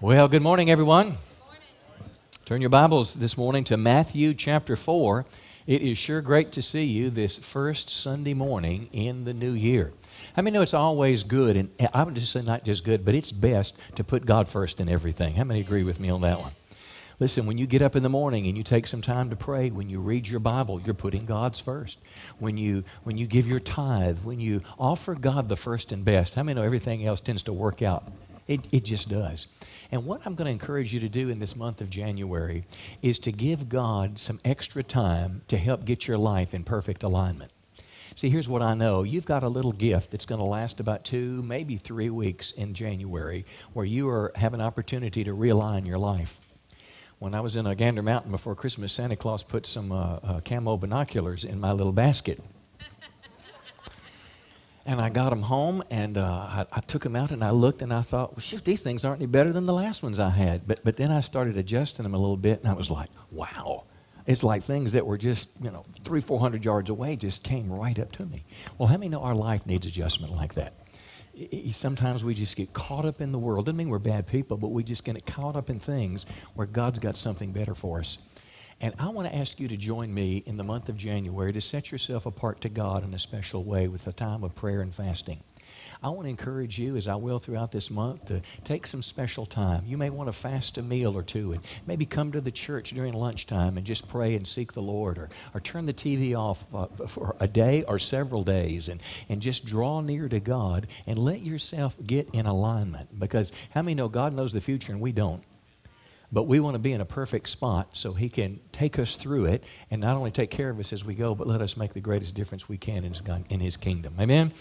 Well, good morning, everyone. Turn your Bibles this morning to Matthew chapter 4. It is sure great to see you this first Sunday morning in the new year. I mean, know it's always good, and I would just say not just good, but it's best to put God first in everything. How many agree with me on that one? Listen, when you get up in the morning and you take some time to pray, when you read your Bible, you're putting God's first. When you when you give your tithe, when you offer God the first and best, how many know everything else tends to work out? It, it just does. And what I'm going to encourage you to do in this month of January is to give God some extra time to help get your life in perfect alignment. See, here's what I know. You've got a little gift that's going to last about two, maybe three weeks in January where you are, have an opportunity to realign your life. When I was in a Gander Mountain before Christmas, Santa Claus put some uh, uh, camo binoculars in my little basket. And I got them home and uh, I, I, took them out and I looked and I thought, well, shoot, these things aren't any better than the last ones I had. But, but then I started adjusting them a little bit and I was like, wow. It's like things that were just, you know, three, four hundred yards away just came right up to me. Well, how many know our life needs adjustment like that? Sometimes we just get caught up in the world. Doesn't mean we're bad people, but we just get caught up in things where God's got something better for us. And I want to ask you to join me in the month of January to set yourself apart to God in a special way with a time of prayer and fasting. I want to encourage you, as I will throughout this month, to take some special time. You may want to fast a meal or two and maybe come to the church during lunchtime and just pray and seek the Lord or, or turn the TV off uh, for a day or several days and, and just draw near to God and let yourself get in alignment. Because how many know God knows the future and we don't? But we want to be in a perfect spot so He can take us through it and not only take care of us as we go, but let us make the greatest difference we can in His, in his kingdom. Amen?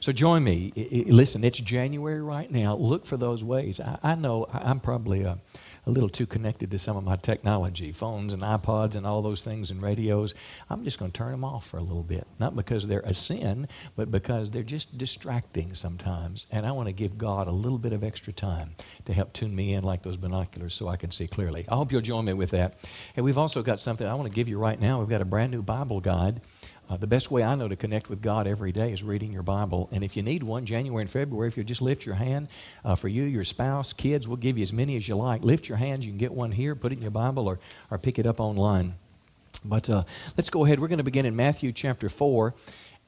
So join me. Listen, it's January right now. Look for those ways. I, I know I'm probably a a little too connected to some of my technology, phones and iPods and all those things and radios. I'm just going to turn them off for a little bit. Not because they're a sin, but because they're just distracting sometimes. And I want to give God a little bit of extra time to help tune me in like those binoculars so I can see clearly. I hope you'll join me with that. And we've also got something I want to give you right now. We've got a brand new Bible guide uh, the best way I know to connect with God every day is reading your Bible. And if you need one, January and February, if you just lift your hand uh, for you, your spouse, kids, we'll give you as many as you like. Lift your hands. You can get one here, put it in your Bible, or, or pick it up online. But uh, let's go ahead. We're going to begin in Matthew chapter 4.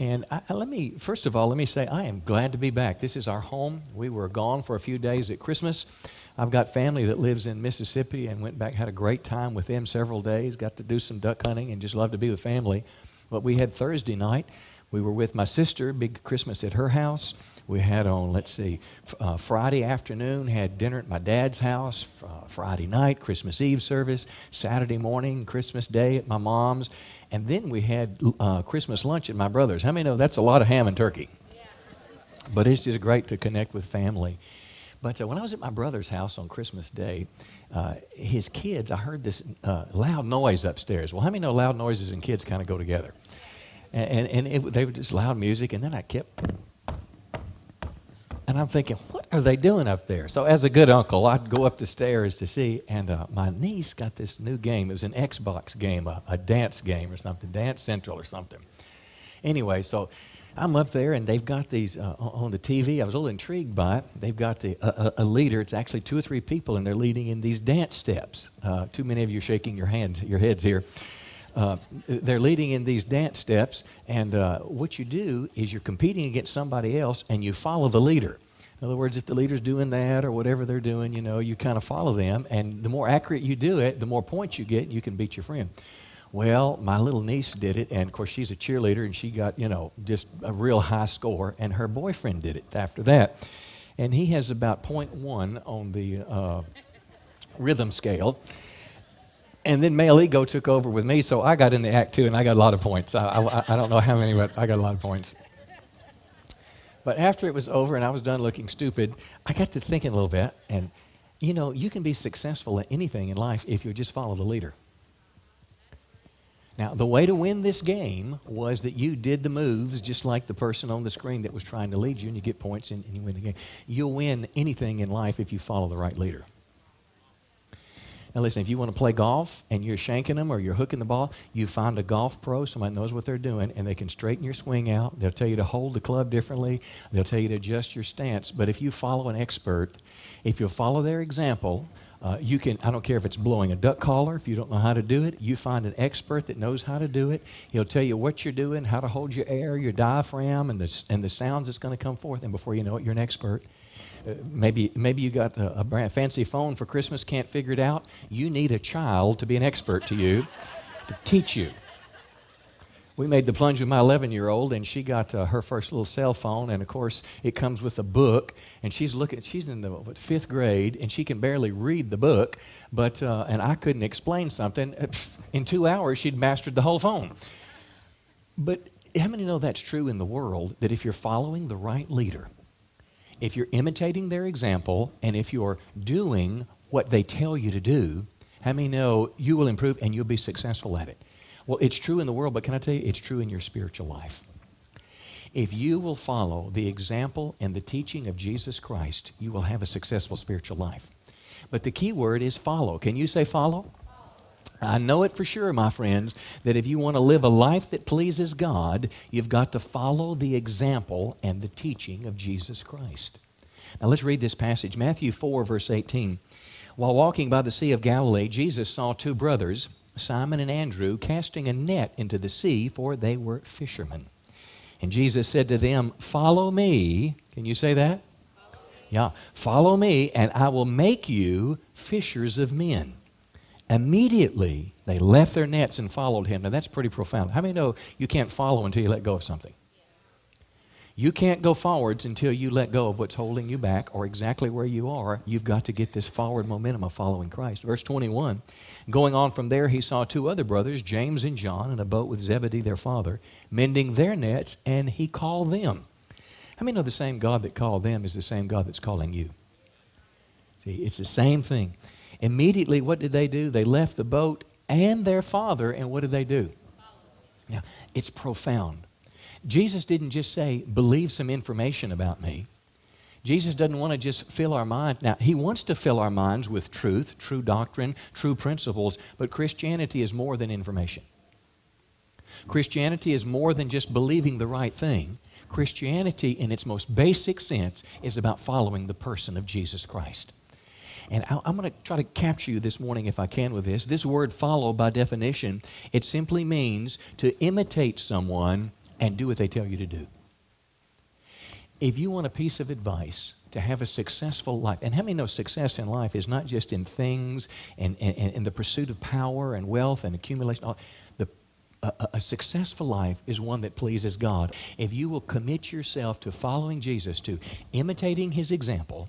And I, let me, first of all, let me say I am glad to be back. This is our home. We were gone for a few days at Christmas. I've got family that lives in Mississippi and went back, had a great time with them several days, got to do some duck hunting, and just love to be with family. But we had Thursday night. We were with my sister, big Christmas at her house. We had on, let's see, uh, Friday afternoon, had dinner at my dad's house. Uh, Friday night, Christmas Eve service. Saturday morning, Christmas Day at my mom's. And then we had uh, Christmas lunch at my brother's. How many know that's a lot of ham and turkey? Yeah. But it's just great to connect with family. But uh, when I was at my brother's house on Christmas Day, uh, his kids, I heard this uh, loud noise upstairs. Well, how many know loud noises and kids kind of go together? And, and, and it, they were just loud music, and then I kept, and I'm thinking, what are they doing up there? So, as a good uncle, I'd go up the stairs to see, and uh, my niece got this new game. It was an Xbox game, a, a dance game or something, Dance Central or something. Anyway, so I'm up there and they've got these uh, on the TV. I was a little intrigued by it. They've got the, uh, a leader. It's actually two or three people, and they're leading in these dance steps. Uh, too many of you are shaking your hands, your heads here. Uh, they're leading in these dance steps, and uh, what you do is you're competing against somebody else, and you follow the leader. In other words, if the leader's doing that or whatever they're doing, you know, you kind of follow them, and the more accurate you do it, the more points you get, you can beat your friend. Well, my little niece did it, and of course, she's a cheerleader, and she got, you know, just a real high score, and her boyfriend did it after that. And he has about 0.1 on the uh, rhythm scale. And then male ego took over with me, so I got in the act too, and I got a lot of points. I, I, I don't know how many, but I got a lot of points. But after it was over and I was done looking stupid, I got to thinking a little bit, and you know, you can be successful at anything in life if you just follow the leader. Now, the way to win this game was that you did the moves just like the person on the screen that was trying to lead you, and you get points and, and you win the game. You'll win anything in life if you follow the right leader. Now, listen, if you want to play golf and you're shanking them or you're hooking the ball, you find a golf pro, somebody knows what they're doing, and they can straighten your swing out. They'll tell you to hold the club differently, they'll tell you to adjust your stance. But if you follow an expert, if you follow their example, uh, you can, I don't care if it's blowing a duck caller, if you don't know how to do it, you find an expert that knows how to do it. He'll tell you what you're doing, how to hold your air, your diaphragm, and the, and the sounds that's going to come forth. And before you know it, you're an expert. Uh, maybe, maybe you got a, a brand, fancy phone for Christmas, can't figure it out. You need a child to be an expert to you, to teach you we made the plunge with my 11 year old, and she got uh, her first little cell phone, and of course, it comes with a book. And she's looking, she's in the fifth grade, and she can barely read the book. But, uh, and I couldn't explain something. In two hours, she'd mastered the whole phone. But how many know that's true in the world that if you're following the right leader, if you're imitating their example, and if you're doing what they tell you to do, how many know you will improve and you'll be successful at it? Well, it's true in the world, but can I tell you, it's true in your spiritual life. If you will follow the example and the teaching of Jesus Christ, you will have a successful spiritual life. But the key word is follow. Can you say follow? I know it for sure, my friends, that if you want to live a life that pleases God, you've got to follow the example and the teaching of Jesus Christ. Now let's read this passage Matthew 4, verse 18. While walking by the Sea of Galilee, Jesus saw two brothers Simon and Andrew casting a net into the sea, for they were fishermen. And Jesus said to them, Follow me. Can you say that? Follow yeah. Follow me, and I will make you fishers of men. Immediately, they left their nets and followed him. Now, that's pretty profound. How many know you can't follow until you let go of something? You can't go forwards until you let go of what's holding you back or exactly where you are. You've got to get this forward momentum of following Christ. Verse 21 Going on from there, he saw two other brothers, James and John, in a boat with Zebedee their father, mending their nets, and he called them. How many know the same God that called them is the same God that's calling you? See, it's the same thing. Immediately, what did they do? They left the boat and their father, and what did they do? Now, it's profound. Jesus didn't just say, believe some information about me. Jesus doesn't want to just fill our mind. Now, He wants to fill our minds with truth, true doctrine, true principles, but Christianity is more than information. Christianity is more than just believing the right thing. Christianity, in its most basic sense, is about following the person of Jesus Christ. And I'm going to try to capture you this morning, if I can, with this. This word follow, by definition, it simply means to imitate someone and do what they tell you to do. If you want a piece of advice to have a successful life, and how many know success in life is not just in things and, and, and the pursuit of power and wealth and accumulation? The, a, a successful life is one that pleases God. If you will commit yourself to following Jesus, to imitating his example,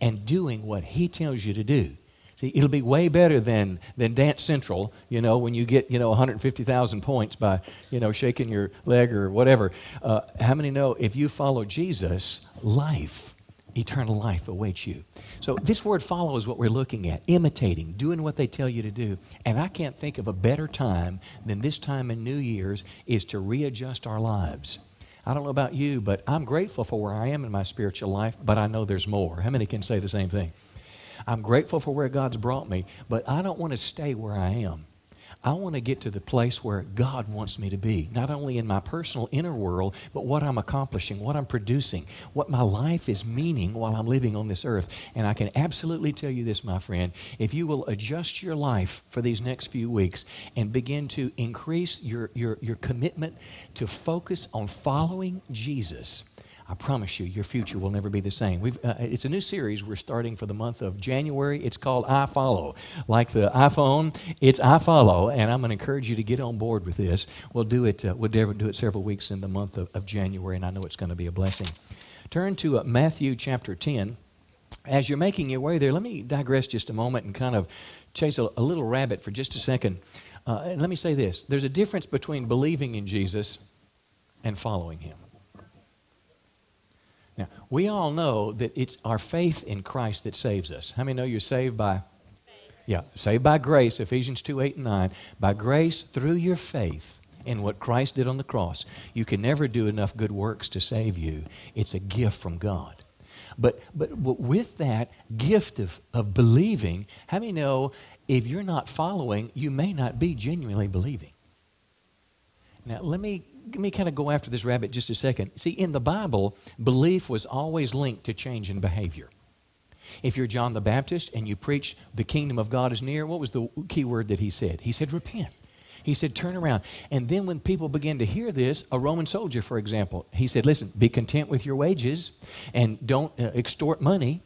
and doing what he tells you to do, See, it'll be way better than, than Dance Central, you know, when you get, you know, 150,000 points by, you know, shaking your leg or whatever. Uh, how many know if you follow Jesus, life, eternal life awaits you? So this word follow is what we're looking at, imitating, doing what they tell you to do. And I can't think of a better time than this time in New Year's is to readjust our lives. I don't know about you, but I'm grateful for where I am in my spiritual life, but I know there's more. How many can say the same thing? I'm grateful for where God's brought me, but I don't want to stay where I am. I want to get to the place where God wants me to be, not only in my personal inner world, but what I'm accomplishing, what I'm producing, what my life is meaning while I'm living on this earth. And I can absolutely tell you this, my friend if you will adjust your life for these next few weeks and begin to increase your, your, your commitment to focus on following Jesus I promise you, your future will never be the same. Uh, it's a new series we're starting for the month of January. It's called I Follow. Like the iPhone, it's I Follow, and I'm going to encourage you to get on board with this. We'll do it, uh, we'll do it several weeks in the month of, of, January, and I know it's going to be a blessing. Turn to uh, Matthew chapter 10. As you're making your way there, let me digress just a moment and kind of chase a, a little rabbit for just a second. Uh, and let me say this there's a difference between believing in Jesus and following him. Now, we all know that it's our faith in Christ that saves us. How many know you're saved by? Yeah, saved by grace, Ephesians 2 8 and 9. By grace through your faith in what Christ did on the cross. You can never do enough good works to save you, it's a gift from God. But, but with that gift of, of believing, how many know if you're not following, you may not be genuinely believing? Now, let me, let me kind of go after this rabbit just a second. See, in the Bible, belief was always linked to change in behavior. If you're John the Baptist and you preach the kingdom of God is near, what was the key word that he said? He said, repent. He said, turn around. And then when people began to hear this, a Roman soldier, for example, he said, listen, be content with your wages and don't uh, extort money.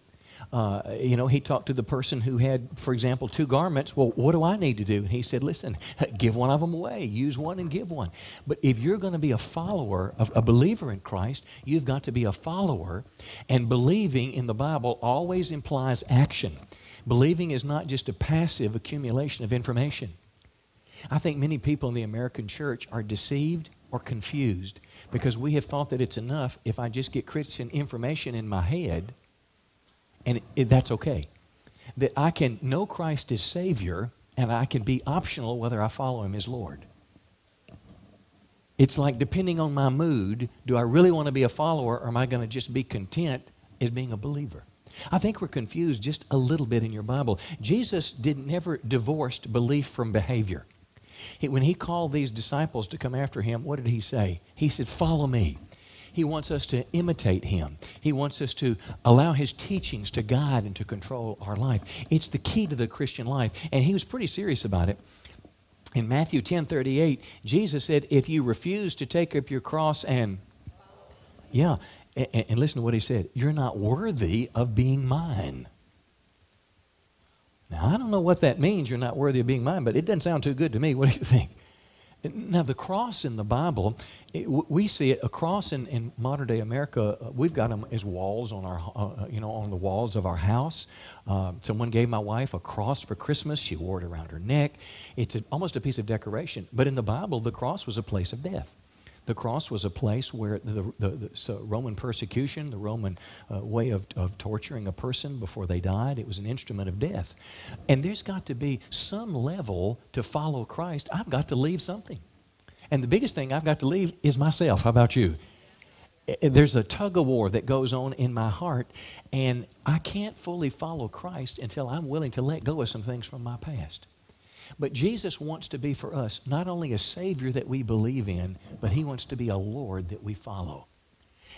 Uh, you know, he talked to the person who had, for example, two garments. Well, what do I need to do? And he said, listen, give one of them away. Use one and give one. But if you're going to be a follower, of, a believer in Christ, you've got to be a follower. And believing in the Bible always implies action. Believing is not just a passive accumulation of information. I think many people in the American church are deceived or confused because we have thought that it's enough if I just get Christian information in my head and it, it, that's okay. That I can know Christ as Savior and I can be optional whether I follow Him as Lord. It's like depending on my mood, do I really want to be a follower or am I going to just be content as being a believer? I think we're confused just a little bit in your Bible. Jesus did never divorced belief from behavior. He, when he called these disciples to come after him, what did he say? He said, Follow me. He wants us to imitate him. He wants us to allow his teachings to guide and to control our life. It's the key to the Christian life. And he was pretty serious about it. In Matthew 10 38, Jesus said, If you refuse to take up your cross and, yeah, and, and listen to what he said, you're not worthy of being mine. Now, I don't know what that means, you're not worthy of being mine, but it doesn't sound too good to me. What do you think? Now, the cross in the Bible, it, we see it. A cross in, in modern day America, uh, we've got them as walls on our, uh, uh, you know, on the walls of our house. Uh, someone gave my wife a cross for Christmas. She wore it around her neck. It's a, almost a piece of decoration. But in the Bible, the cross was a place of death. The cross was a place where the, the, the so Roman persecution, the Roman uh, way of, of torturing a person before they died, it was an instrument of death. And there's got to be some level to follow Christ. I've got to leave something. And the biggest thing I've got to leave is myself. How about you? There's a tug of war that goes on in my heart, and I can't fully follow Christ until I'm willing to let go of some things from my past. But Jesus wants to be for us not only a Savior that we believe in, but He wants to be a Lord that we follow.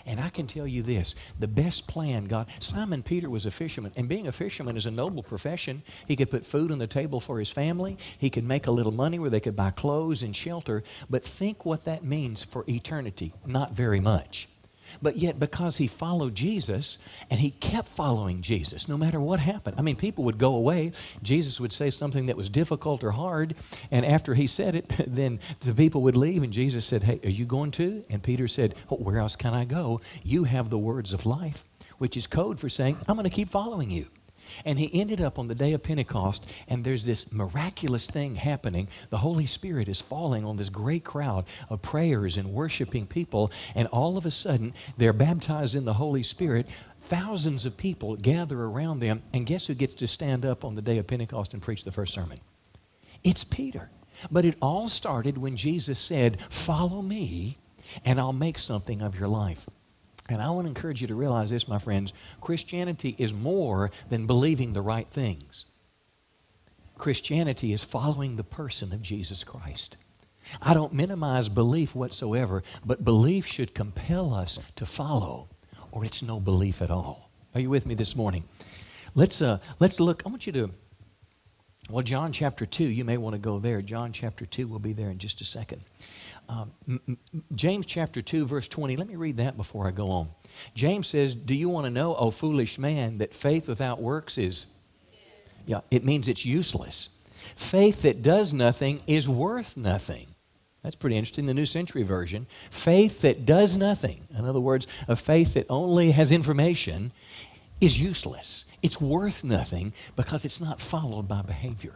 And I can tell you this the best plan God, Simon Peter was a fisherman, and being a fisherman is a noble profession. He could put food on the table for his family, he could make a little money where they could buy clothes and shelter. But think what that means for eternity not very much. But yet, because he followed Jesus and he kept following Jesus, no matter what happened. I mean, people would go away. Jesus would say something that was difficult or hard. And after he said it, then the people would leave. And Jesus said, Hey, are you going to? And Peter said, oh, Where else can I go? You have the words of life, which is code for saying, I'm going to keep following you. And he ended up on the day of Pentecost, and there's this miraculous thing happening. The Holy Spirit is falling on this great crowd of prayers and worshiping people, and all of a sudden, they're baptized in the Holy Spirit. Thousands of people gather around them, and guess who gets to stand up on the day of Pentecost and preach the first sermon? It's Peter. But it all started when Jesus said, Follow me, and I'll make something of your life. And I want to encourage you to realize this, my friends Christianity is more than believing the right things. Christianity is following the person of Jesus Christ. I don't minimize belief whatsoever, but belief should compel us to follow, or it's no belief at all. Are you with me this morning? Let's, uh, let's look. I want you to, well, John chapter 2, you may want to go there. John chapter 2 will be there in just a second. Um, James chapter 2, verse 20. Let me read that before I go on. James says, Do you want to know, O foolish man, that faith without works is. Yeah, it means it's useless. Faith that does nothing is worth nothing. That's pretty interesting. The New Century Version. Faith that does nothing, in other words, a faith that only has information, is useless. It's worth nothing because it's not followed by behavior.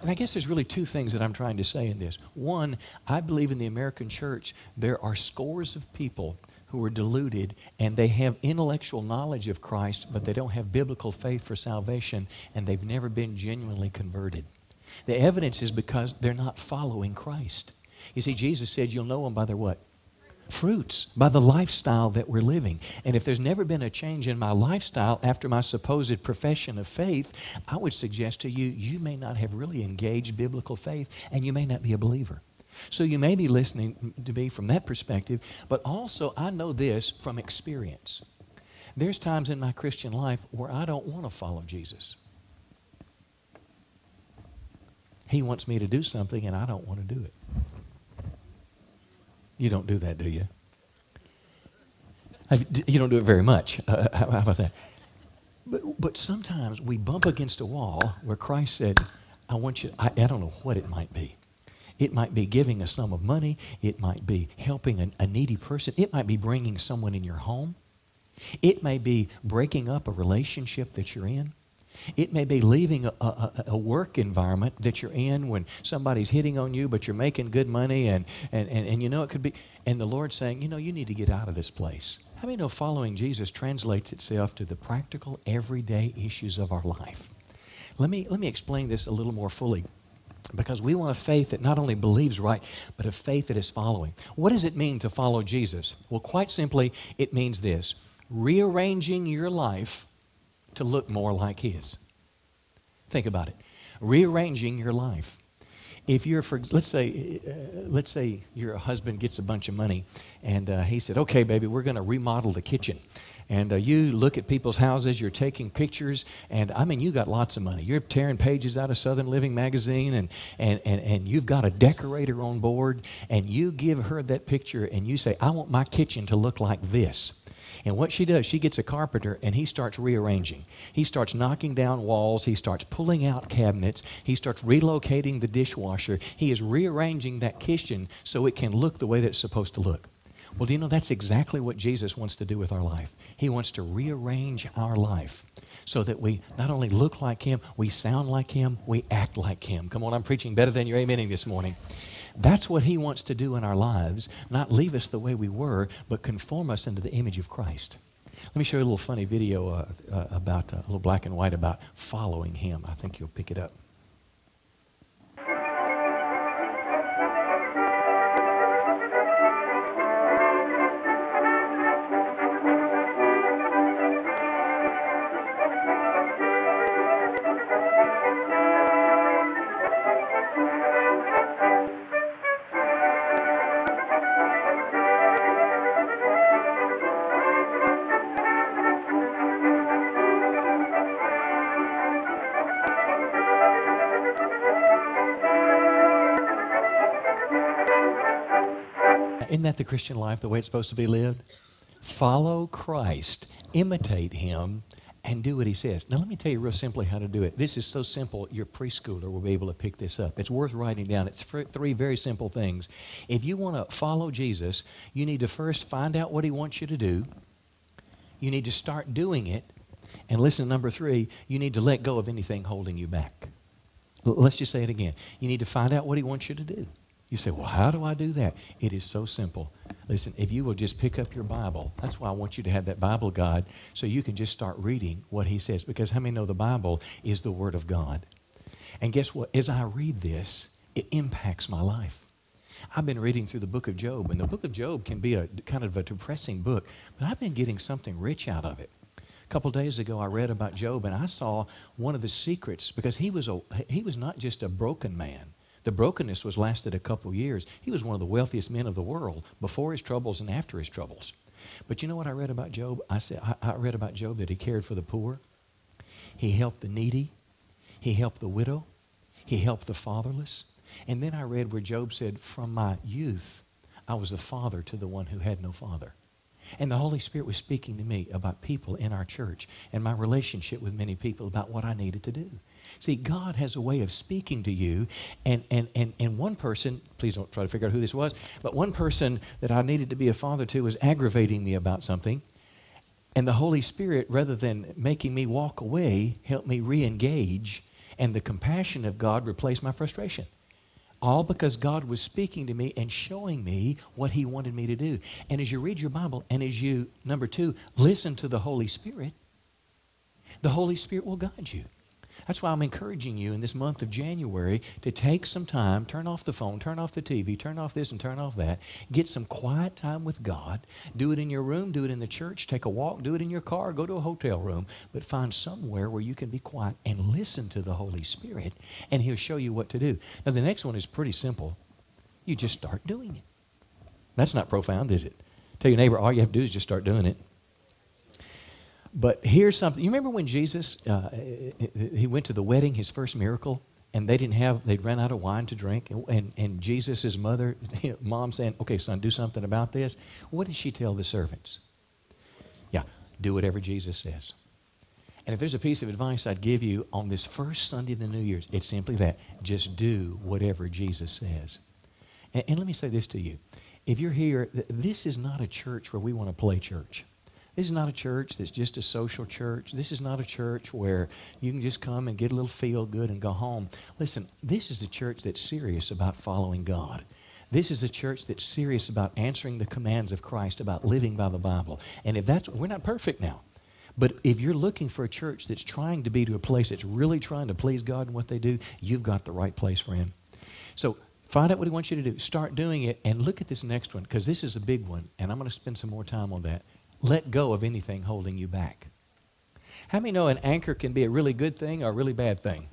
And I guess there's really two things that I'm trying to say in this. One, I believe in the American church, there are scores of people who are deluded and they have intellectual knowledge of Christ, but they don't have biblical faith for salvation and they've never been genuinely converted. The evidence is because they're not following Christ. You see, Jesus said, You'll know them by their what? Fruits, by the lifestyle that we're living. And if there's never been a change in my lifestyle after my supposed profession of faith, I would suggest to you, you may not have really engaged biblical faith and you may not be a believer. So you may be listening to me from that perspective, but also I know this from experience. There's times in my Christian life where I don't want to follow Jesus. He wants me to do something and I don't want to do it. You don't do that, do you? You don't do it very much. Uh, how about that? But, but sometimes we bump against a wall where Christ said, I want you, I, I don't know what it might be. It might be giving a sum of money. It might be helping a, a needy person. It might be bringing someone in your home. It may be breaking up a relationship that you're in. It may be leaving a, a, a, work environment that you're in when somebody's hitting on you, but you're making good money, and, and, and, and you know it could be. And the Lord's saying, you know, you need to get out of this place. How many know following Jesus translates itself to the practical, everyday issues of our life? Let me, let me explain this a little more fully because we want a faith that not only believes right, but a faith that is following. What does it mean to follow Jesus? Well, quite simply, it means this rearranging your life to look more like His. Think about it. Rearranging your life. If you're for, let's say, uh, let's say your husband gets a bunch of money, and uh, he said, "Okay, baby, we're going to remodel the kitchen." and uh, you look at people's houses, you're taking pictures, and I mean, you got lots of money. You're tearing pages out of Southern Living magazine, and, and, and, and you've got a decorator on board, and you give her that picture, and you say, I want my kitchen to look like this. And what she does, she gets a carpenter and he starts rearranging. He starts knocking down walls. He starts pulling out cabinets. He starts relocating the dishwasher. He is rearranging that kitchen so it can look the way that it's supposed to look. Well, do you know that's exactly what Jesus wants to do with our life? He wants to rearrange our life so that we not only look like Him, we sound like Him, we act like Him. Come on, I'm preaching better than you're amening this morning. That's what He wants to do in our lives, not leave us the way we were, but conform us into the image of Christ. Let me show you a little funny video uh, uh, about, uh, a little black and white about following Him. I think you'll pick it up. The Christian life, the way it's supposed to be lived? Follow Christ, imitate Him, and do what He says. Now, let me tell you real simply how to do it. This is so simple, your preschooler will be able to pick this up. It's worth writing down. It's three very simple things. If you want to follow Jesus, you need to first find out what He wants you to do, you need to start doing it, and listen, number three, you need to let go of anything holding you back. Let's just say it again. You need to find out what He wants you to do. You say, well, how do I do that? It is so simple. Listen, if you will just pick up your Bible, that's why I want you to have that Bible guide so you can just start reading what he says. Because how many know the Bible is the Word of God? And guess what? As I read this, it impacts my life. I've been reading through the book of Job, and the book of Job can be a kind of a depressing book, but I've been getting something rich out of it. A couple days ago, I read about Job, and I saw one of his secrets because he was a, he was not just a broken man. The brokenness was lasted a couple years. He was one of the wealthiest men of the world before his troubles and after his troubles. But you know what I read about Job? I said I, read about Job that he cared for the poor. He helped the needy. He helped the widow. He helped the fatherless. And then I read where Job said, From my youth, I was a father to the one who had no father. And the Holy Spirit was speaking to me about people in our church and my relationship with many people about what I needed to do. See, God has a way of speaking to you, and, and, and, and one person, please don't try to figure out who this was, but one person that I needed to be a father to was aggravating me about something. And the Holy Spirit, rather than making me walk away, helped me re engage, and the compassion of God replaced my frustration. All because God was speaking to me and showing me what He wanted me to do. And as you read your Bible, and as you, number two, listen to the Holy Spirit, the Holy Spirit will guide you. That's why I'm encouraging you in this month of January to take some time, turn off the phone, turn off the TV, turn off this and turn off that. Get some quiet time with God. Do it in your room, do it in the church, take a walk, do it in your car, go to a hotel room, but find somewhere where you can be quiet and listen to the Holy Spirit, and He'll show you what to do. Now, the next one is pretty simple. You just start doing it. That's not profound, is it? Tell your neighbor, all you have to do is just start doing it. But here's something. You remember when Jesus uh, he went to the wedding, his first miracle, and they didn't have they'd run out of wine to drink, and and, and Jesus' mother, mom saying, "Okay, son, do something about this." What did she tell the servants? Yeah, do whatever Jesus says. And if there's a piece of advice I'd give you on this first Sunday of the New Year's, it's simply that: just do whatever Jesus says. And, and let me say this to you: if you're here, this is not a church where we want to play church. This is not a church that's just a social church. This is not a church where you can just come and get a little feel good and go home. Listen, this is a church that's serious about following God. This is a church that's serious about answering the commands of Christ, about living by the Bible. And if that's, we're not perfect now. But if you're looking for a church that's trying to be to a place that's really trying to please God in what they do, you've got the right place Him. So find out what He wants you to do. Start doing it and look at this next one because this is a big one. And I'm going to spend some more time on that let go of anything holding you back. How many know an anchor can be a really good thing or a really bad thing?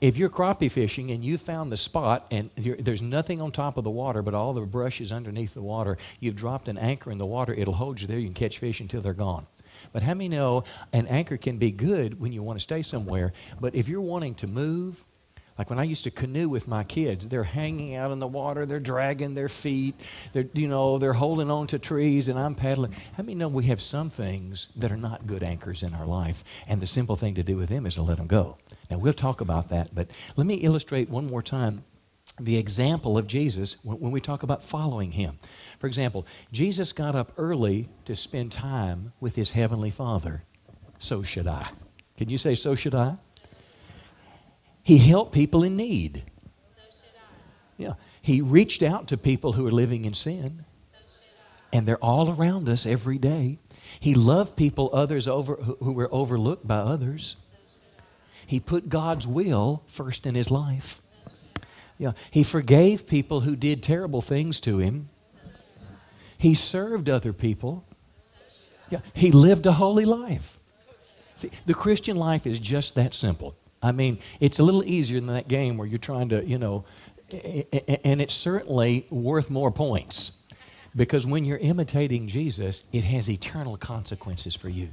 If you're crappie fishing and you found the spot and there's nothing on top of the water but all the brush is underneath the water, you've dropped an anchor in the water, it'll hold you there. You can catch fish until they're gone. But how many know an anchor can be good when you want to stay somewhere? But if you're wanting to move like when I used to canoe with my kids, they're hanging out in the water, they're dragging their feet, they're, you know, they're holding on to trees, and I'm paddling. How many know we have some things that are not good anchors in our life, and the simple thing to do with them is to let them go. Now, we'll talk about that, but let me illustrate one more time the example of Jesus when we talk about following him. For example, Jesus got up early to spend time with his heavenly Father. So should I. Can you say, so should I? He helped people in need. yeah. He reached out to people who are living in sin. and they're all around us every day. He loved people others over who were overlooked by others. He put God's will first in his life. Yeah, he forgave people who did terrible things to him. He served other people. Yeah, he lived a holy life. See, the Christian life is just that simple. I mean, it's a little easier than that game where you're trying to, you know, and it's certainly worth more points. Because when you're imitating Jesus, it has eternal consequences for you.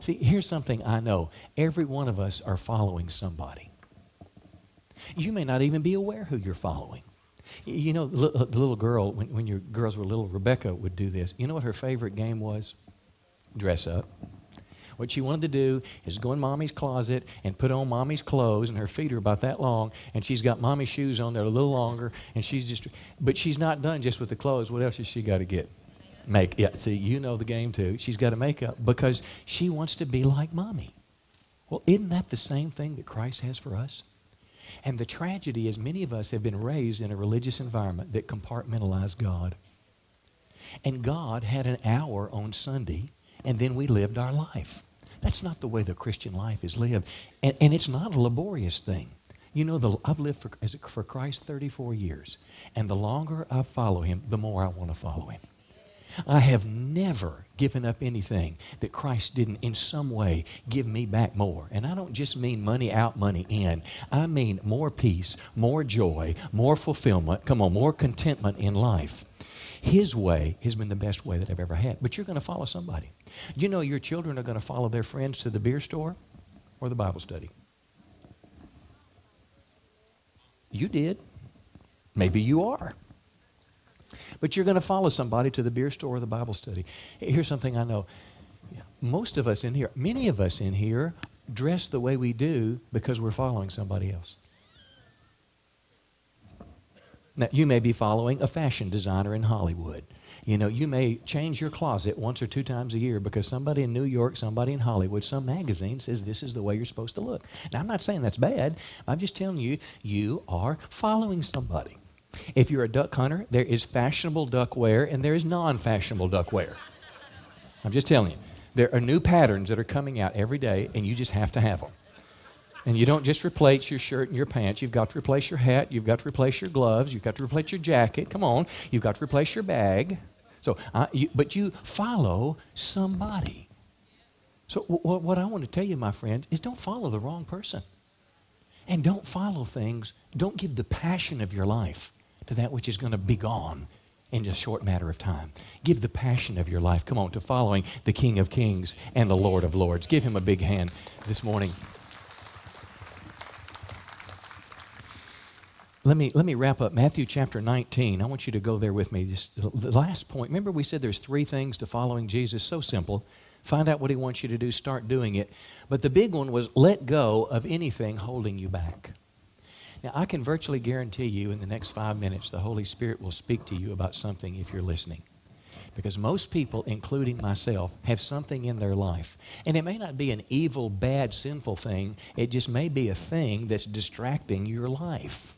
See, here's something I know every one of us are following somebody. You may not even be aware who you're following. You know, the little girl, when, when your girls were little, Rebecca would do this. You know what her favorite game was? Dress up. What she wanted to do is go in mommy's closet and put on mommy's clothes, and her feet are about that long, and she's got mommy's shoes on there a little longer, and she's just, but she's not done just with the clothes. What else has she got to get? Make, yeah, see, you know the game too. She's got to make up because she wants to be like mommy. Well, isn't that the same thing that Christ has for us? And the tragedy is many of us have been raised in a religious environment that compartmentalized God. And God had an hour on Sunday, and then we lived our life. That's not the way the Christian life is lived. And, and it's not a laborious thing. You know, the, I've lived for, for Christ 34 years. And the longer I follow him, the more I want to follow him. I have never given up anything that Christ didn't in some way give me back more. And I don't just mean money out, money in. I mean more peace, more joy, more fulfillment. Come on, more contentment in life. His way has been the best way that I've ever had. But you're going to follow somebody. Do you know your children are going to follow their friends to the beer store or the Bible study. You did. Maybe you are. But you're going to follow somebody to the beer store or the Bible study. Here's something I know. Most of us in here, many of us in here, dress the way we do because we're following somebody else. Now, you may be following a fashion designer in Hollywood. You know, you may change your closet once or two times a year because somebody in New York, somebody in Hollywood, some magazine says this is the way you're supposed to look. Now, I'm not saying that's bad. I'm just telling you, you are following somebody. If you're a duck hunter, there is fashionable duck wear and there is non fashionable duck wear. I'm just telling you. There are new patterns that are coming out every day, and you just have to have them. And you don't just replace your shirt and your pants. You've got to replace your hat. You've got to replace your gloves. You've got to replace your jacket. Come on. You've got to replace your bag. So, uh, you, but you follow somebody. So, w- what I want to tell you, my friends, is don't follow the wrong person. And don't follow things, don't give the passion of your life to that which is going to be gone in a short matter of time. Give the passion of your life, come on, to following the King of Kings and the Lord of Lords. Give him a big hand this morning. Let me, let me wrap up Matthew chapter 19. I want you to go there with me. Just the last point. Remember, we said there's three things to following Jesus. So simple. Find out what he wants you to do, start doing it. But the big one was let go of anything holding you back. Now, I can virtually guarantee you in the next five minutes, the Holy Spirit will speak to you about something if you're listening. Because most people, including myself, have something in their life. And it may not be an evil, bad, sinful thing, it just may be a thing that's distracting your life.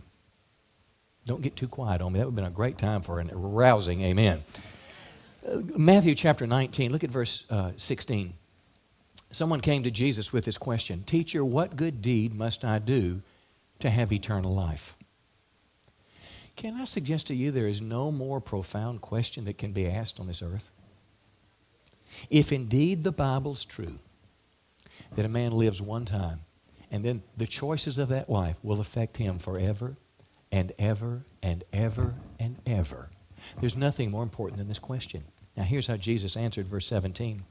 Don't get too quiet on me. That would have been a great time for a rousing amen. Uh, Matthew chapter 19, look at verse uh, 16. Someone came to Jesus with this question Teacher, what good deed must I do to have eternal life? Can I suggest to you there is no more profound question that can be asked on this earth? If indeed the Bible's true, that a man lives one time, and then the choices of that life will affect him forever and ever and ever and ever. There's nothing more important than this question. Now, here's how Jesus answered verse 17.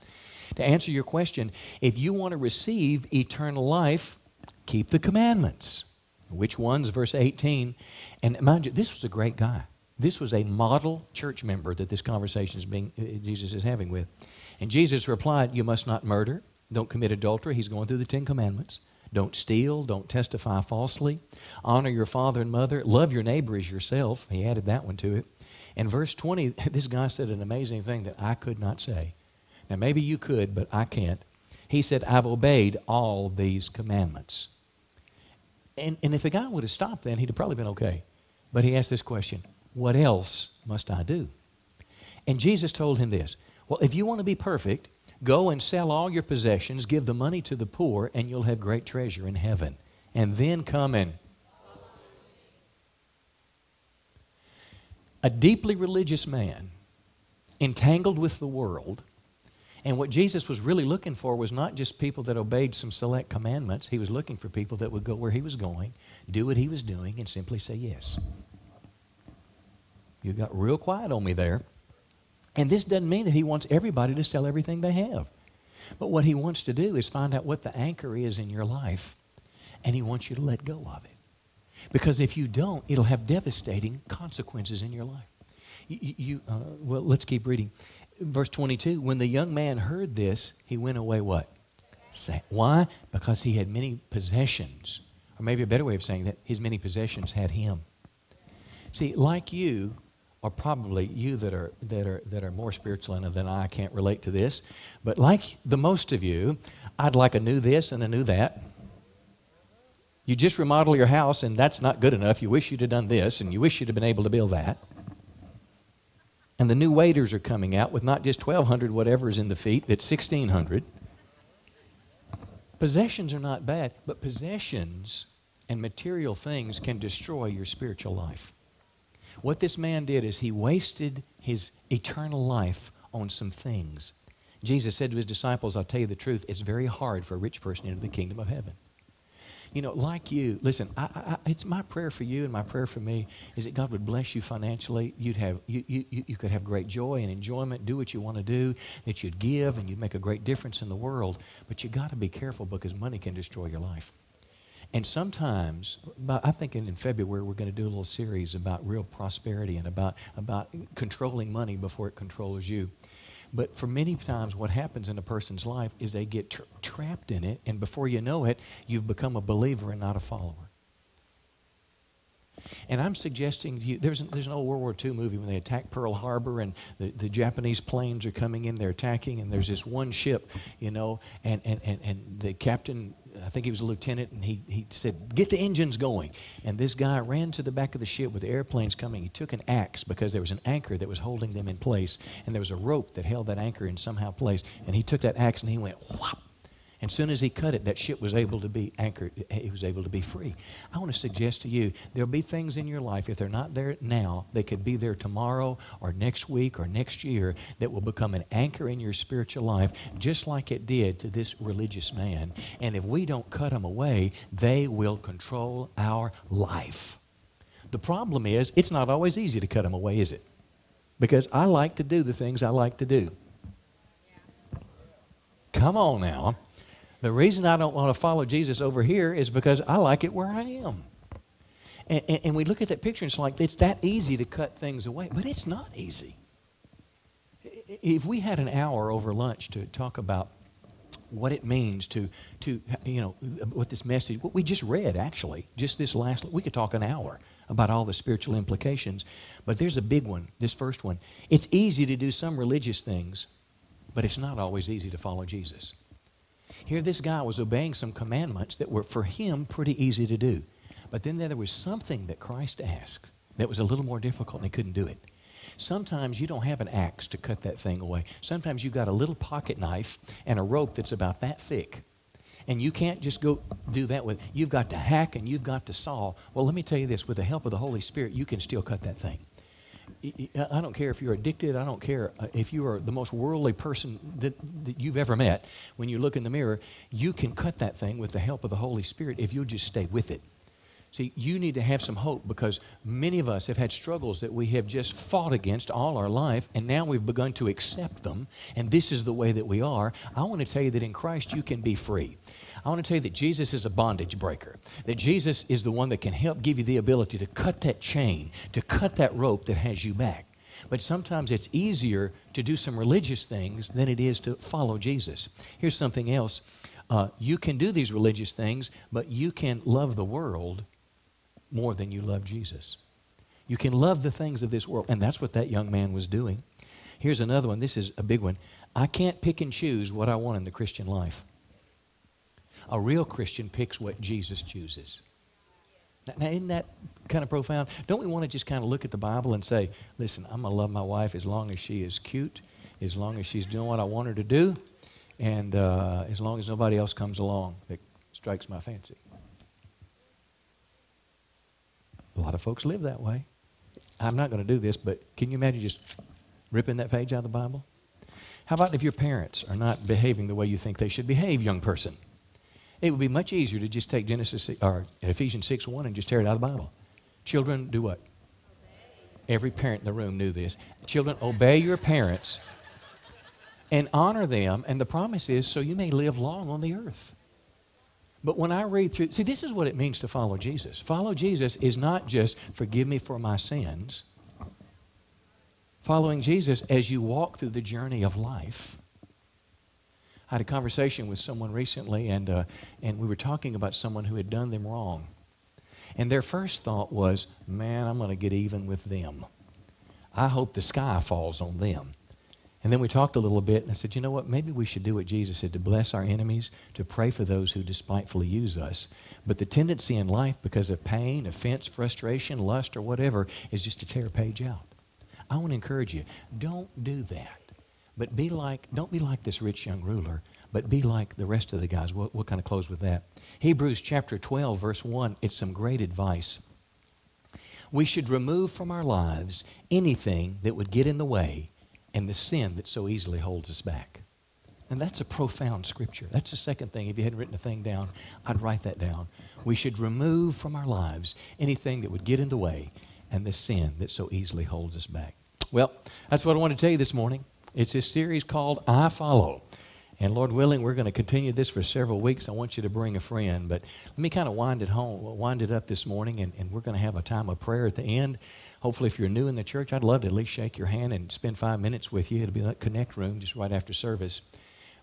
To answer your question, if you want to receive eternal life, keep the commandments. Which ones? Verse 18. And mind you, this was a great guy. This was a model church member that this conversation is being, uh, Jesus is having with. And Jesus replied, You must not murder, don't commit adultery. He's going through the Ten Commandments. Don't steal. Don't testify falsely. Honor your father and mother. Love your neighbor as yourself. He added that one to it. And verse 20, this guy said an amazing thing that I could not say. Now, maybe you could, but I can't. He said, I've obeyed all these commandments. And, and if the guy would have stopped then, he'd have probably been okay. But he asked this question What else must I do? And Jesus told him this Well, if you want to be perfect, Go and sell all your possessions, give the money to the poor, and you'll have great treasure in heaven. And then come and. A deeply religious man, entangled with the world, and what Jesus was really looking for was not just people that obeyed some select commandments. He was looking for people that would go where he was going, do what he was doing, and simply say yes. You got real quiet on me there. And this doesn't mean that he wants everybody to sell everything they have. But what he wants to do is find out what the anchor is in your life, and he wants you to let go of it. Because if you don't, it'll have devastating consequences in your life. You, you uh, well, let's keep reading. Verse 22 When the young man heard this, he went away what? Sad. Why? Because he had many possessions. Or maybe a better way of saying that, his many possessions had him. See, like you, or probably you that are, that are, that are more spiritual than I can't relate to this, but like the most of you, I'd like a new this and a new that. You just remodel your house and that's not good enough. You wish you'd have done this and you wish you'd have been able to build that. And the new waiters are coming out with not just 1,200 whatever is in the feet, it's 1,600. Possessions are not bad, but possessions and material things can destroy your spiritual life. What this man did is he wasted his eternal life on some things. Jesus said to his disciples, I'll tell you the truth, it's very hard for a rich person into the kingdom of heaven. You know, like you, listen, I, I, it's my prayer for you and my prayer for me is that God would bless you financially. You'd have, you, you, you could have great joy and enjoyment, do what you want to do, that you'd give and you'd make a great difference in the world. But you got to be careful because money can destroy your life. And sometimes, I think in February we're going to do a little series about real prosperity and about, about controlling money before it controls you. But for many times, what happens in a person's life is they get tra- trapped in it, and before you know it, you've become a believer and not a follower. And I'm suggesting to you, there's an, there's an old World War II movie when they attack Pearl Harbor and the, the Japanese planes are coming in, they're attacking, and there's this one ship, you know, and, and, and, and the captain I think he was a lieutenant, and he, he said, Get the engines going. And this guy ran to the back of the ship with the airplanes coming. He took an axe because there was an anchor that was holding them in place, and there was a rope that held that anchor in somehow place. And he took that axe and he went, whop. And soon as he cut it, that ship was able to be anchored. Eh, he was able to be free. I want to suggest to you there'll be things in your life, if they're not there now, they could be there tomorrow or next week or next year that will become an anchor in your spiritual life, just like it did to this religious man. And if we don't cut them away, they will control our life. The problem is, it's not always easy to cut them away, is it? Because I like to do the things I like to do. Come on now. The reason I don't want to follow Jesus over here is because I like it where I am. And, and, and, we look at that picture and it's like it's that easy to cut things away, but it's not easy. If we had an hour over lunch to talk about what it means to, to you know, what this message, what we just read actually, just this last, we could talk an hour about all the spiritual implications. But there's a big one, this first one. It's easy to do some religious things, but it's not always easy to follow Jesus. Here, this guy was obeying some commandments that were for him pretty easy to do. But then there was something that Christ asked that was a little more difficult and he couldn't do it. Sometimes you don't have an axe to cut that thing away. Sometimes you've got a little pocket knife and a rope that's about that thick. And you can't just go do that with you've got to hack and you've got to saw. Well, let me tell you this with the help of the Holy Spirit, you can still cut that thing. I don't care if you're addicted. I don't care uh, if you are the most worldly person that, that you've ever met. When you look in the mirror, you can cut that thing with the help of the Holy Spirit if you'll just stay with it. See, you need to have some hope because many of us have had struggles that we have just fought against all our life, and now we've begun to accept them, and this is the way that we are. I want to tell you that in Christ you can be free. I want to tell you that Jesus is a bondage breaker, that Jesus is the one that can help give you the ability to cut that chain, to cut that rope that has you back. But sometimes it's easier to do some religious things than it is to follow Jesus. Here's something else. Uh, you can do these religious things, but you can love the world more than you love Jesus. You can love the things of this world, and that's what that young man was doing. Here's another one. This is a big one. I can't pick and choose what I want in the Christian life. A real Christian picks what Jesus chooses. Now, isn't that kind of profound? Don't we want to just kind of look at the Bible and say, listen, I'm going to love my wife as long as she is cute, as long as she's doing what I want her to do, and uh, as long as nobody else comes along that strikes my fancy? A lot of folks live that way. I'm not going to do this, but can you imagine just ripping that page out of the Bible? How about if your parents are not behaving the way you think they should behave, young person? It would be much easier to just take Genesis or Ephesians 6 1 and just tear it out of the Bible. Children, do what? Obey. Every parent in the room knew this. Children, obey your parents and honor them, and the promise is so you may live long on the earth. But when I read through, see, this is what it means to follow Jesus. Follow Jesus is not just forgive me for my sins. Following Jesus as you walk through the journey of life. I had a conversation with someone recently, and, uh, and we were talking about someone who had done them wrong. And their first thought was, man, I'm going to get even with them. I hope the sky falls on them. And then we talked a little bit, and I said, you know what? Maybe we should do what Jesus said to bless our enemies, to pray for those who despitefully use us. But the tendency in life, because of pain, offense, frustration, lust, or whatever, is just to tear a page out. I want to encourage you don't do that. But be like, don't be like this rich young ruler, but be like the rest of the guys. We'll, we'll kind of close with that. Hebrews chapter 12, verse 1, it's some great advice. We should remove from our lives anything that would get in the way and the sin that so easily holds us back. And that's a profound scripture. That's the second thing. If you hadn't written a thing down, I'd write that down. We should remove from our lives anything that would get in the way and the sin that so easily holds us back. Well, that's what I want to tell you this morning. It's this series called iFollow. And Lord willing, we're going to continue this for several weeks. I want you to bring a friend. But let me kind of wind it home, wind it up this morning, and, and we're going to have a time of prayer at the end. Hopefully, if you're new in the church, I'd love to at least shake your hand and spend five minutes with you. It'll be that connect room just right after service.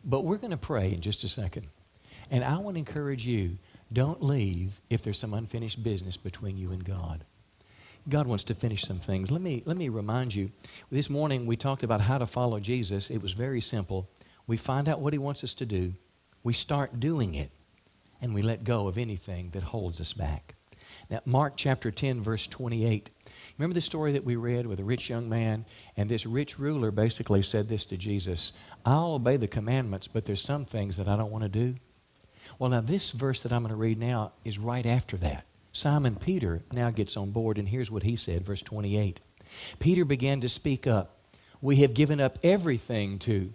But we're going to pray in just a second. And I want to encourage you don't leave if there's some unfinished business between you and God. God wants to finish some things. Let me, let me remind you this morning we talked about how to follow Jesus. It was very simple. We find out what He wants us to do, we start doing it, and we let go of anything that holds us back. Now, Mark chapter 10, verse 28 Remember the story that we read with a rich young man? And this rich ruler basically said this to Jesus I'll obey the commandments, but there's some things that I don't want to do. Well, now, this verse that I'm going to read now is right after that. Simon Peter now gets on board, and here's what he said, verse 28. Peter began to speak up. We have given up everything to.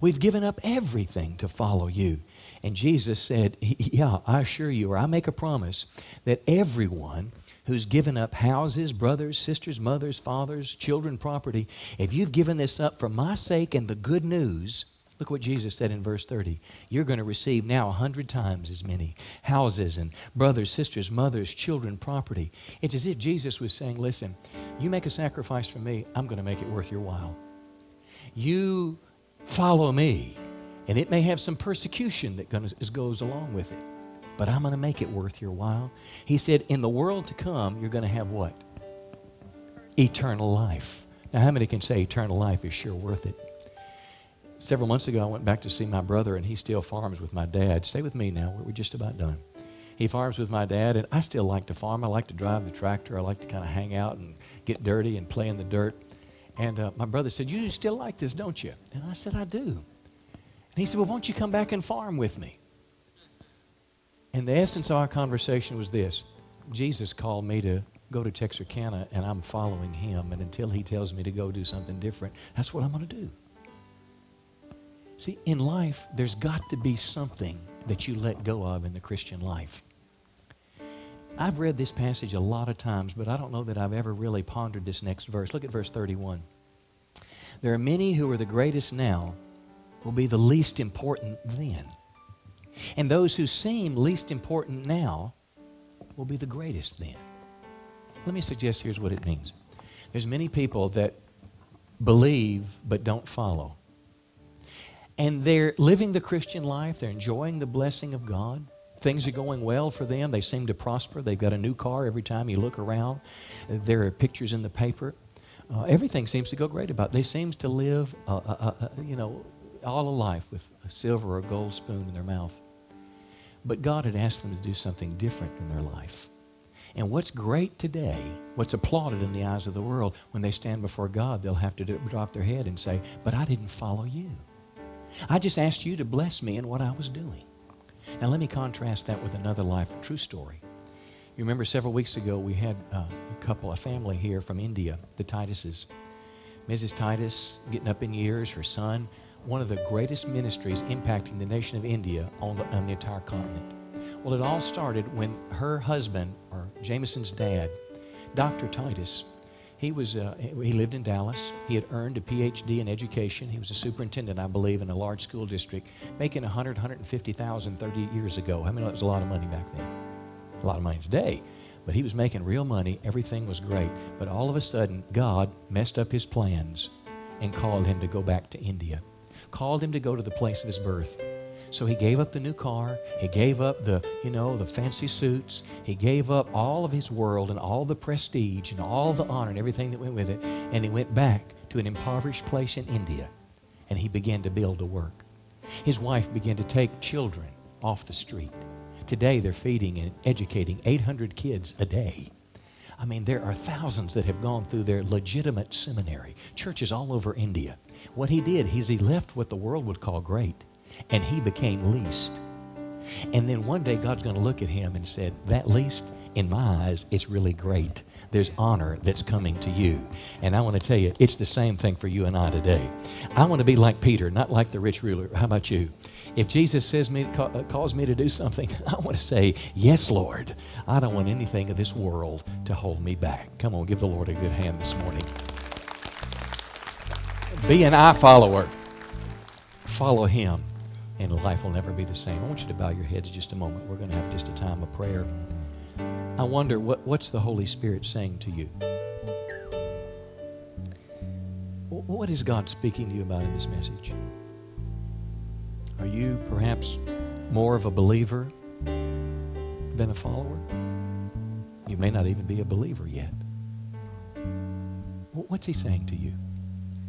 We've given up everything to follow you. And Jesus said, Yeah, I assure you, or I make a promise that everyone who's given up houses, brothers, sisters, mothers, fathers, children, property, if you've given this up for my sake and the good news, look what Jesus said in verse 30. You're going to receive now a hundred times as many houses and brothers, sisters, mothers, children, property. It's as if Jesus was saying, Listen, you make a sacrifice for me, I'm going to make it worth your while. You follow me, and it may have some persecution that goes along with it but I'm going to make it worth your while. He said, In the world to come, you're going to have what? Eternal life. Now, how many can say eternal life is sure worth it? Several months ago, I went back to see my brother, and he still farms with my dad. Stay with me now, we're just about done. He farms with my dad, and I still like to farm. I like to drive the tractor. I like to kind of hang out and get dirty and play in the dirt. And uh, my brother said, You still like this, don't you? And I said, I do. And he said, Well, won't you come back and farm with me? And the essence of our conversation was this Jesus called me to go to Texarkana, and I'm following him. And until he tells me to go do something different, that's what I'm going to do. See, in life, there's got to be something that you let go of in the Christian life. I've read this passage a lot of times, but I don't know that I've ever really pondered this next verse. Look at verse 31. There are many who are the greatest now will be the least important then. And those who seem least important now will be the greatest then. Let me suggest here's what it means. There's many people that believe but don't follow. And they're living the Christian life, they're enjoying the blessing of God. Things are going well for them. They seem to prosper. They've got a new car every time you look around. There are pictures in the paper. Uh, everything seems to go great about. It. They seem to live, uh, uh, uh, you know, all a life with a silver or gold spoon in their mouth. But God had asked them to do something different in their life. And what's great today, what's applauded in the eyes of the world, when they stand before God, they'll have to do, drop their head and say, But I didn't follow you. I just asked you to bless me in what I was doing. Now, let me contrast that with another life, a true story. You remember several weeks ago, we had uh, a couple, a family here from India, the Tituses. Mrs. Titus, getting up in years, her son, one of the greatest ministries impacting the nation of India on the, on the entire continent. Well, it all started when her husband, or Jameson's dad, Dr. Titus, he was uh, he lived in Dallas. He had earned a PhD in education. He was a superintendent, I believe, in a large school district, making 100, 150,000 30 years ago. I mean, that was a lot of money back then. A lot of money today. But he was making real money. Everything was great. But all of a sudden, God messed up his plans and called him to go back to India called him to go to the place of his birth. So he gave up the new car. He gave up the, you know, the fancy suits. He gave up all of his world and all the prestige and all the honor and everything that went with it. And he went back to an impoverished place in India. And he began to build a work. His wife began to take children off the street. Today they're feeding and educating 800 kids a day. I mean, there are thousands that have gone through their legitimate seminary, churches all over India. What he did is he left what the world would call great, and he became least. And then one day God's going to look at him and said, That least, in my eyes, is really great. There's honor that's coming to you. And I want to tell you, it's the same thing for you and I today. I want to be like Peter, not like the rich ruler. How about you? If Jesus says me, uh, calls me to do something, I want to say, Yes, Lord. I don't want anything of this world to hold me back. Come on, give the Lord a good hand this morning. Be an eye follower. Follow Him, and life will never be the same. I want you to bow your heads just a moment. We're going to have just a time of prayer. I wonder what, what's the Holy Spirit saying to you? What is God speaking to you about in this message? Are you perhaps more of a believer than a follower? You may not even be a believer yet. What's he saying to you?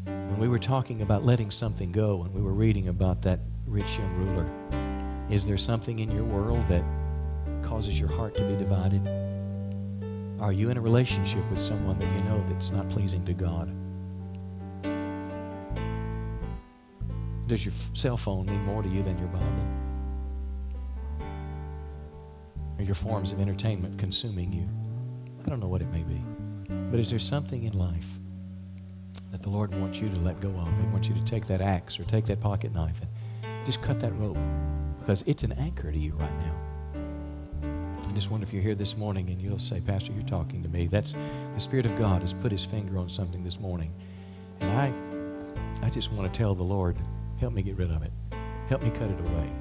When we were talking about letting something go and we were reading about that rich young ruler, is there something in your world that causes your heart to be divided? Are you in a relationship with someone that you know that's not pleasing to God? Does your cell phone mean more to you than your Bible? Are your forms of entertainment consuming you? I don't know what it may be. But is there something in life that the Lord wants you to let go of? He wants you to take that axe or take that pocket knife and just cut that rope because it's an anchor to you right now. I just wonder if you're here this morning and you'll say, Pastor, you're talking to me. That's the Spirit of God has put his finger on something this morning. And I I just want to tell the Lord, help me get rid of it. Help me cut it away.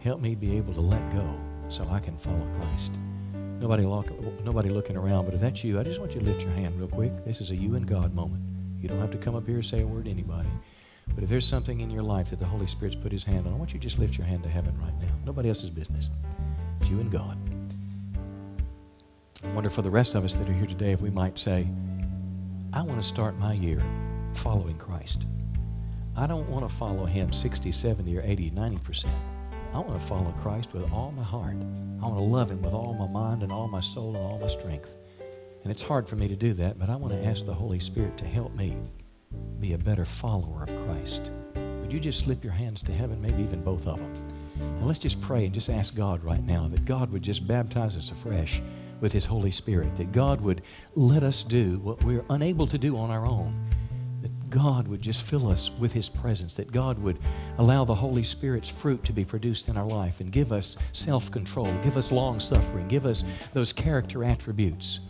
Help me be able to let go so I can follow Christ. Nobody, nobody looking around, but if that's you, I just want you to lift your hand real quick. This is a you and God moment. You don't have to come up here and say a word to anybody. But if there's something in your life that the Holy Spirit's put his hand on, I want you to just lift your hand to heaven right now. Nobody else's business. It's you and God. I wonder for the rest of us that are here today if we might say, I want to start my year following Christ. I don't want to follow him 60, 70, or 80, 90%. I want to follow Christ with all my heart. I want to love Him with all my mind and all my soul and all my strength. And it's hard for me to do that, but I want to ask the Holy Spirit to help me be a better follower of Christ. Would you just slip your hands to heaven, maybe even both of them? And let's just pray and just ask God right now that God would just baptize us afresh with His Holy Spirit, that God would let us do what we're unable to do on our own that God would just fill us with His presence, that God would allow the Holy Spirit's fruit to be produced in our life and give us self control, give us long suffering, give us those character attributes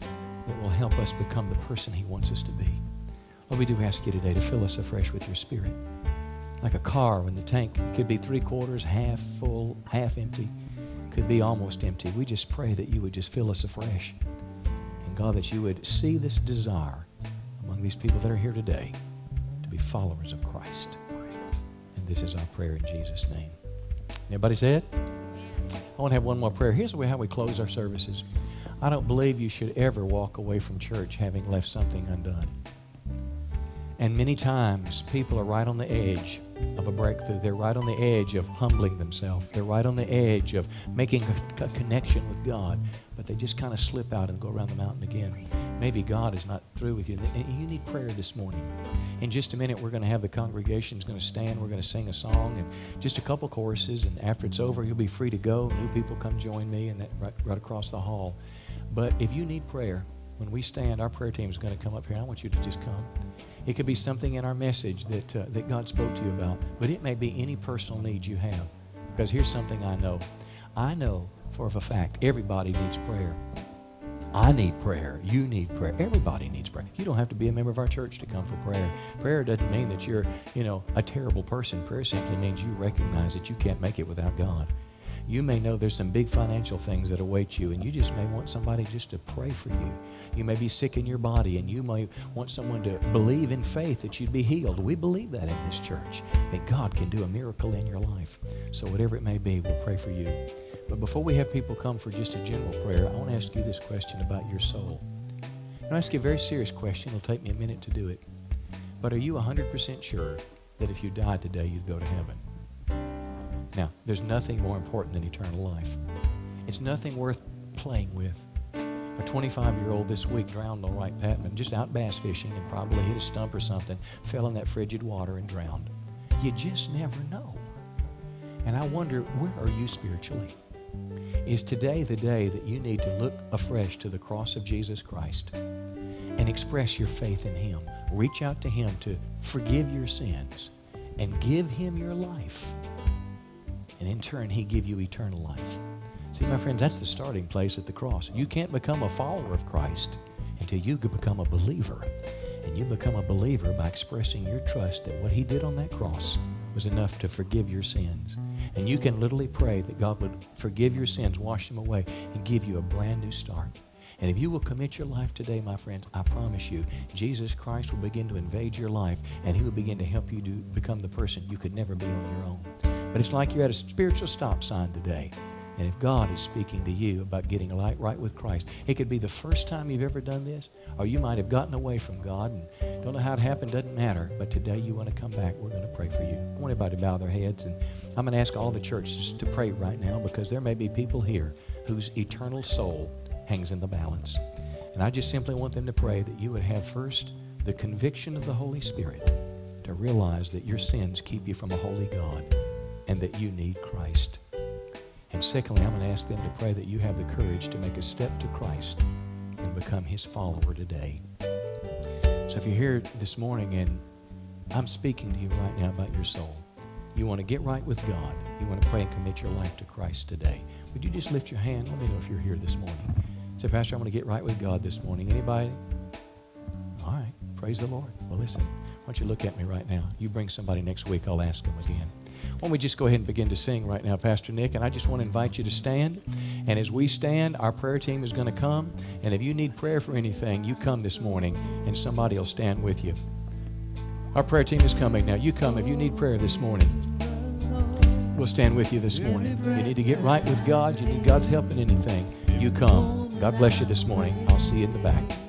that will help us become the person He wants us to be. Lord, we do ask you today to fill us afresh with your Spirit. Like a car when the tank could be three quarters, half full, half empty, could be almost empty. We just pray that you would just fill us afresh. And God, that you would see this desire among these people that are here today to be followers of Christ. And this is our prayer in Jesus' name. Everybody say it? I want to have one more prayer. Here's how we close our services. I don't believe you should ever walk away from church having left something undone. And many times people are right on the edge of a breakthrough. They're right on the edge of humbling themselves. They're right on the edge of making a, a connection with God, but they just kind of slip out and go around the mountain again. Maybe God is not through with you. Eh, you need prayer this morning. In just a minute, we're going to have the congregation is going to stand. We're going to sing a song and just a couple choruses. And after it's over, you'll be free to go. New people come join me and that right, right across the hall. But if you need prayer, when we stand, our prayer team is going to come up here. I want you to just come. It could be something in our message that, uh, that God spoke to you about, but it may be any personal needs you have. Because here's something I know I know for a fact everybody needs prayer. I need prayer. You need prayer. Everybody needs prayer. You don't have to be a member of our church to come for prayer. Prayer doesn't mean that you're, you know, a terrible person. Prayer simply means you recognize that you can't make it without God. You may know there's some big financial things that await you, and you just may want somebody just to pray for you. You may be sick in your body, and you may want someone to believe in faith that you'd be healed. We believe that in this church, that God can do a miracle in your life. So, whatever it may be, we'll pray for you. But before we have people come for just a general prayer, I want to ask you this question about your soul. And I ask you a very serious question. It'll take me a minute to do it. But are you 100% sure that if you died today, you'd go to heaven? Now, there's nothing more important than eternal life. It's nothing worth playing with. A 25 year old this week drowned on Wright Patman, just out bass fishing and probably hit a stump or something, fell in that frigid water and drowned. You just never know. And I wonder, where are you spiritually? Is today the day that you need to look afresh to the cross of Jesus Christ and express your faith in Him? Reach out to Him to forgive your sins and give Him your life and in turn, He give you eternal life. See, my friends, that's the starting place at the cross. You can't become a follower of Christ until you become a believer. And you become a believer by expressing your trust that what He did on that cross was enough to forgive your sins. And you can literally pray that God would forgive your sins, wash them away, and give you a brand new start. And if you will commit your life today, my friends, I promise you, Jesus Christ will begin to invade your life and He will begin to help you to become the person you could never be on your own. But it's like you're at a spiritual stop sign today. And if God is speaking to you about getting right with Christ, it could be the first time you've ever done this, or you might have gotten away from God and don't know how it happened, doesn't matter. But today you want to come back, we're going to pray for you. I want everybody to bow their heads, and I'm going to ask all the churches to pray right now because there may be people here whose eternal soul hangs in the balance. And I just simply want them to pray that you would have first the conviction of the Holy Spirit to realize that your sins keep you from a holy God and that you need Christ. And secondly, I'm going to ask them to pray that you have the courage to make a step to Christ and become his follower today. So if you're here this morning and I'm speaking to you right now about your soul, you want to get right with God, you want to pray and commit your life to Christ today, would you just lift your hand? Let me know if you're here this morning. Say, Pastor, I want to get right with God this morning. Anybody? All right. Praise the Lord. Well, listen, why don't you look at me right now? You bring somebody next week, I'll ask them again. Why don't we just go ahead and begin to sing right now, Pastor Nick? And I just want to invite you to stand. And as we stand, our prayer team is going to come. And if you need prayer for anything, you come this morning and somebody will stand with you. Our prayer team is coming now. You come if you need prayer this morning. We'll stand with you this morning. You need to get right with God. You need God's help in anything. You come. God bless you this morning. I'll see you in the back.